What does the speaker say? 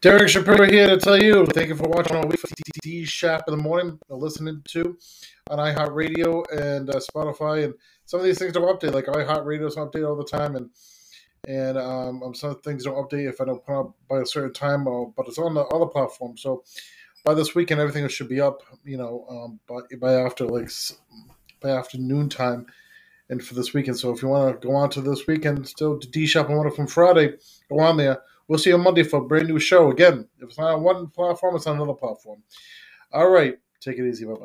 Derek Shapiro here to tell you thank you for watching all week for D Shop in the morning, listening to on iHeartRadio and uh, Spotify, and some of these things don't update. Like iHeartRadio don't update all the time, and and um, um, some things don't update if I don't put up by a certain time, uh, but it's on the other platforms. So by this weekend, everything should be up. You know, um, by by after like by afternoon time, and for this weekend. So if you want to go on to this weekend, still D Shop and Water from Friday, go on there. We'll see you on Monday for a brand new show. Again, if it's not on one platform, it's on another platform. All right. Take it easy. Bye.